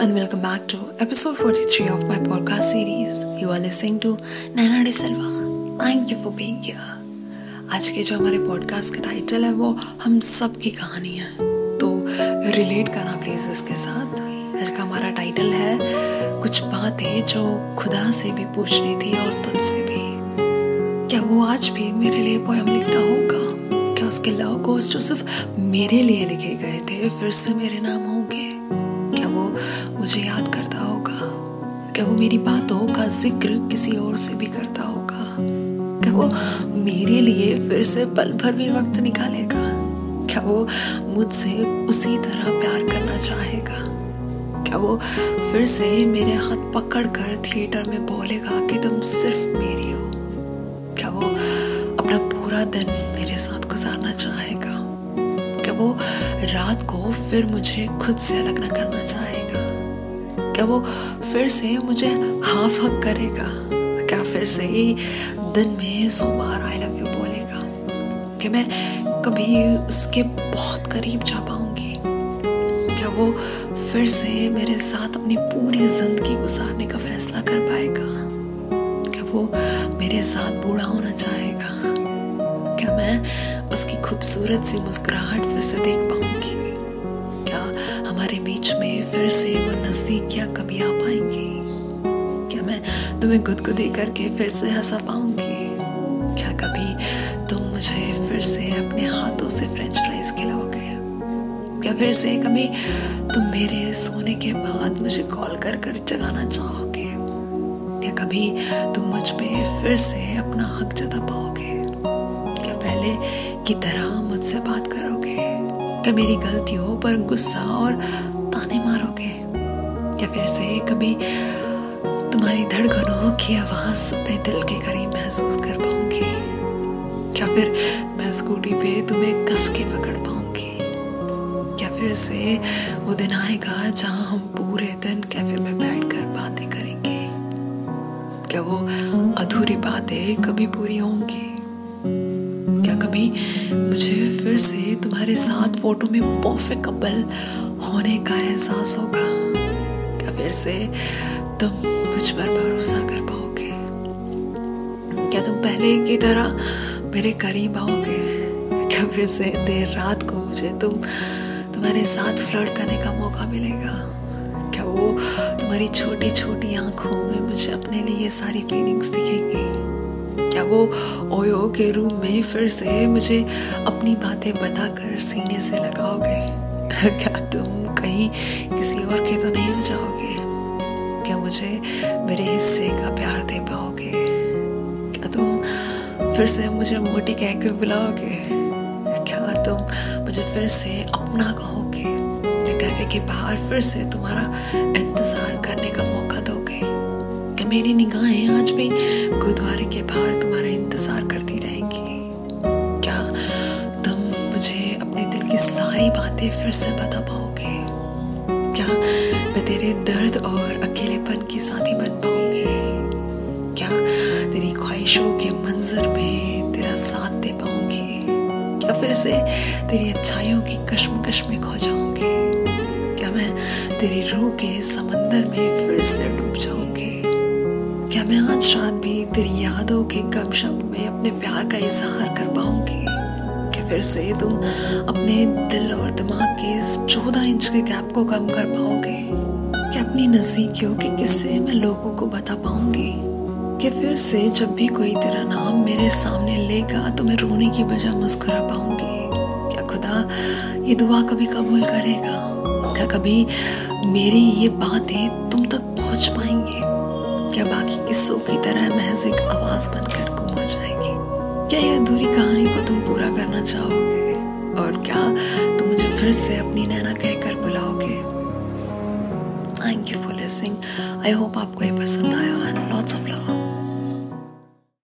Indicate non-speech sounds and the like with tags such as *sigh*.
and welcome back to episode 43 of my podcast series. You are listening to Naina De Silva. Thank you for being here. आज के जो हमारे podcast का title है, वो हम सब की कहानी है तो रिलेट करना प्लीज़ इसके साथ आज का हमारा टाइटल है, कुछ बातें जो खुदा से भी पूछनी थी और तुझसे भी क्या वो आज भी मेरे लिए पोयम लिखता होगा क्या उसके लव कोर्स जो सिर्फ़ मेरे लिए लिखे गए थे, फिर से मेरे नाम वो मुझे याद करता होगा। क्या वो मेरी बातों का ज़िक्र किसी और से भी करता होगा? क्या वो मेरे लिए फिर से पल भर भी वक्त निकालेगा? क्या वो मुझसे उसी तरह प्यार करना चाहेगा? क्या वो फिर से मेरे हाथ पकड़ कर थिएटर में बोलेगा कि तुम सिर्फ़ मेरी हो? क्या वो अपना पूरा दिन मेरे साथ गुजारना चाहेगा? क्या वो रात को फिर मुझे खुद से अलग ना करना चाहेगा? क्या वो फिर से मुझे हाफ़ हक करेगा? क्या फिर से ही दिन में सो बार आई लव यू बोलेगा? कि मैं कभी उसके बहुत करीब जा पाऊँगी। क्या वो फिर से मेरे साथ अपनी पूरी ज़िंदगी गुजारने का फैसला कर पाएगा? क्या वो मेरे साथ बूढ़ा होना चाहेगा? क्या मैं उसकी खूबसूरत सी मुस्कुराहट फिर से देख पाऊँगी? हमारे बीच में फिर से वो नजदीकियाँ कभी आ पाएँगी? क्या मैं तुम्हें गुदगुदी करके फिर से हंसा पाऊँगी? क्या कभी तुम मुझे फिर से अपने हाथों से फ्रेंच फ्राइज खिलाओगे? क्या फिर से कभी तुम मेरे सोने के बाद मुझे कॉल कर कर जगाना चाहोगे? क्या कभी तुम मुझ पे फिर से अपना हक जता पाओगे? क्या पहले की तरह मुझसे बात करोगे? क्या मेरी गलती हो, पर गुस्सा और ताने मारोगे। क्या फिर से कभी तुम्हारी धड़कनों की आवाज़ अपने दिल के करीब महसूस कर पाऊँगी। क्या फिर मैं स्कूटी पे तुम्हें कस के पकड़ पाऊँगी। क्या फिर से वो दिन आएगा जहाँ हम पूरे दिन कैफ़े में बैठकर बातें करेंगे। क्या वो अधूरी बातें कभी पूरी होंगी? कभी मुझे फिर से तुम्हारे साथ फ़ोटो में परफेक्ट कपल होने का एहसास होगा। क्या फिर से तुम मुझ पर भरोसा कर पाओगे? क्या तुम पहले की तरह मेरे करीब आओगे? क्या फिर से देर रात को मुझे तुम, तुम्हारे साथ फ्लर्ट करने का मौका मिलेगा? क्या वो तुम्हारी छोटी छोटी आँखों में मुझे अपने लिए सारी फीलिंग्स दिखेंगी? क्या वो ओयो के रूम में फिर से मुझे अपनी बातें बताकर सीने से लगाओगे? *laughs* क्या तुम कहीं किसी और के तो नहीं हो जाओगे? क्या मुझे मेरे हिस्से का प्यार दे पाओगे? क्या तुम फिर से मुझे मोटी कह के बुलाओगे? क्या तुम मुझे फिर से अपना कहोगे? कैफ़े के बाहर फिर से तुम्हारा इंतज़ार करने का मौका दोगे? मेरी निगाहें आज भी गुरुद्वारे के बाहर तुम्हारा इंतज़ार करती रहेंगी। क्या तुम मुझे अपने दिल की सारी बातें फिर से बता पाओगे? क्या मैं तेरे दर्द और अकेलेपन की साथी बन पाऊँगी? क्या तेरी ख्वाहिशों के मंजर में तेरा साथ दे पाऊँगी? क्या फिर से तेरी अच्छाइयों की कश्मकश में खो जाऊँगी? क्या मैं तेरी रूह के समंदर में फिर से डूब जाऊँगी? क्या मैं आज रात भी तेरी यादों के गम शब्द में अपने प्यार का इजहार कर पाऊँगी? क्या फिर से तुम अपने दिल और दिमाग के इस चौदह इंच के गैप को कम कर पाओगे? क्या अपनी नजदीकियों के किस्से मैं लोगों को बता पाऊँगी? कि फिर से जब भी कोई तेरा नाम मेरे सामने लेगा तो मैं रोने की बजाय मुस्कुरा पाऊँगी। क्या खुदा ये दुआ कभी कबूल करेगा? क्या कभी मेरी ये बातें तुम तक पहुँच पाएँगे? क्या बाकी किस्सों की तरह महज एक आवाज़ बनकर गुम हो जाएगी? क्या यह अधूरी कहानी को तुम पूरा करना चाहोगे? और क्या तुम मुझे फिर से अपनी नैना कहकर बुलाओगे? Thank you for listening I hope आपको ये पसंद आया एंड लॉट्स ऑफ़ लव